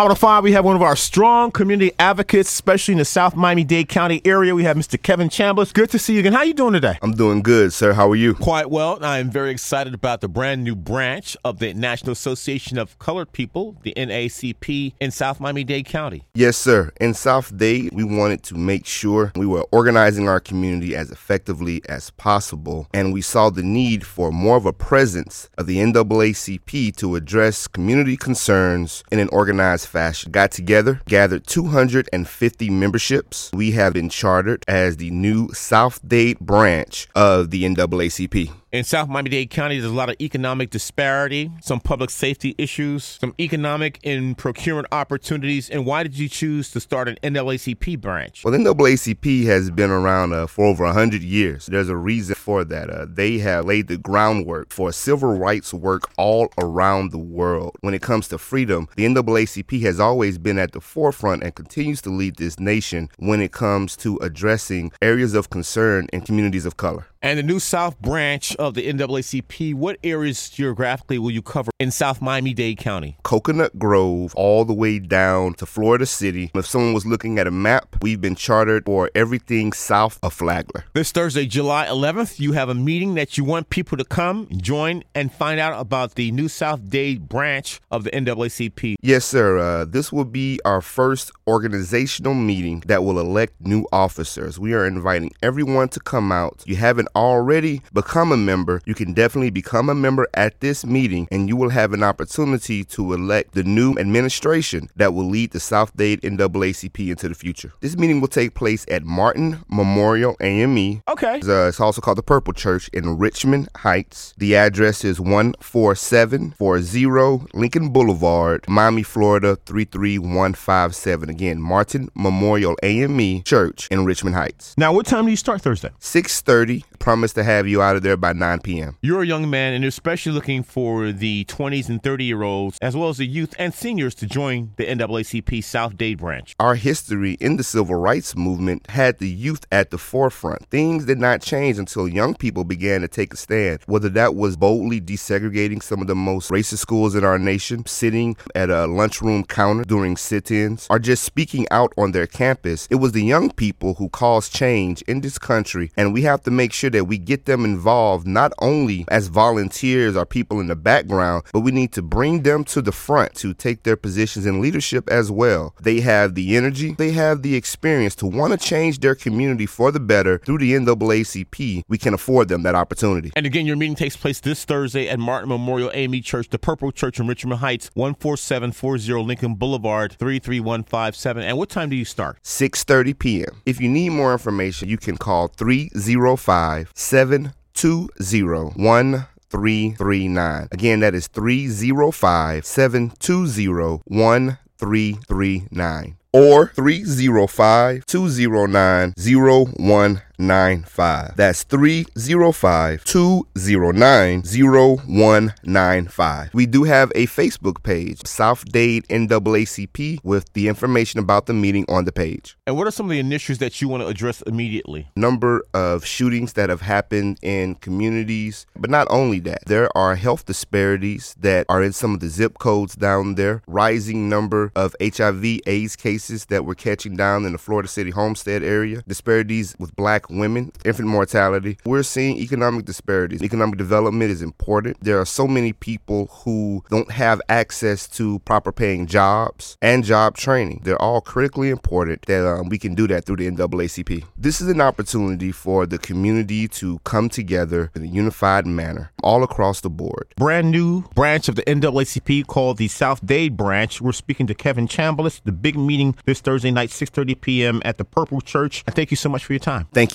Out of five, we have one of our strong community advocates, especially in the South Miami-Dade County area. We have Mr. Kevin Chambliss. Good to see you again. How are you doing today? I'm doing good, sir. How are you? Quite well. I am very excited about the brand new branch of the National Association of Colored People, the NAACP, in South Miami-Dade County. Yes, sir. In South Dade, we wanted to make sure we were organizing our community as effectively as possible, and we saw the need for more of a presence of the NAACP to address community concerns in an organized fashion. Got together, gathered 250 memberships. We have been chartered as the new South Dade branch of the NAACP. In South Miami-Dade County, there's a lot of economic disparity, some public safety issues, some economic and procurement opportunities. And why did you choose to start an NAACP branch? Well, the NAACP has been around uh, for over 100 years. There's a reason for that. Uh, they have laid the groundwork for civil rights work all around the world. When it comes to freedom, the NAACP has always been at the forefront and continues to lead this nation when it comes to addressing areas of concern in communities of color. And the new South branch of the NAACP, what areas geographically will you cover in South Miami Dade County? Coconut Grove, all the way down to Florida City. If someone was looking at a map, we've been chartered for everything south of Flagler. This Thursday, July 11th, you have a meeting that you want people to come, join, and find out about the new South Dade branch of the NAACP. Yes, sir. Uh, this will be our first organizational meeting that will elect new officers. We are inviting everyone to come out. You haven't already become a member, you can definitely become a member at this meeting and you will have an opportunity to elect the new administration that will lead the South Dade NAACP into the future. This meeting will take place at Martin Memorial AME. Okay. It's, uh, it's also called the Purple Church in Richmond Heights. The address is 14740 Lincoln Boulevard, Miami, Florida 33157. Again, Martin Memorial AME Church in Richmond Heights. Now, what time do you start Thursday? 6:30. Promise to have you out of there by 9 p.m. You're a young man, and especially looking for the 20s and 30 year olds, as well as the youth and seniors, to join the NAACP South Dade branch. Our history in the civil rights movement had the youth at the forefront. Things did not change until young people began to take a stand, whether that was boldly desegregating some of the most racist schools in our nation, sitting at a lunchroom counter during sit ins, or just speaking out on their campus. It was the young people who caused change in this country, and we have to make sure that we get them involved not only as volunteers or people in the background, but we need to bring them to the front to take their positions in leadership as well. They have the energy, they have the experience to want to change their community for the better through the NAACP. We can afford them that opportunity. And again, your meeting takes place this Thursday at Martin Memorial AME Church, the Purple Church in Richmond Heights, 14740 Lincoln Boulevard, 33157. And what time do you start? 6:30 p.m. If you need more information, you can call 305 720 1339. Again, that is 305 720 1339 or 305 209 0195. That's 305 209 0195. We do have a Facebook page, South Dade NAACP, with the information about the meeting on the page. And what are some of the initiatives that you want to address immediately? Number of shootings that have happened in communities, but not only that, there are health disparities that are in some of the zip codes down there, rising number of HIV AIDS cases that we're catching down in the Florida City Homestead area, disparities with black women, infant mortality. We're seeing economic disparities. Economic development is important. There are so many people who don't have access to proper paying jobs and job training. They're all critically important that um, we can do that through the NAACP. This is an opportunity for the community to come together in a unified manner all across the board. Brand new branch of the NAACP called the South Dade branch. We're speaking to Kevin Chambliss. The big meeting this Thursday night, 6:30 p.m. at the Purple Church. And thank you so much for your time. Thank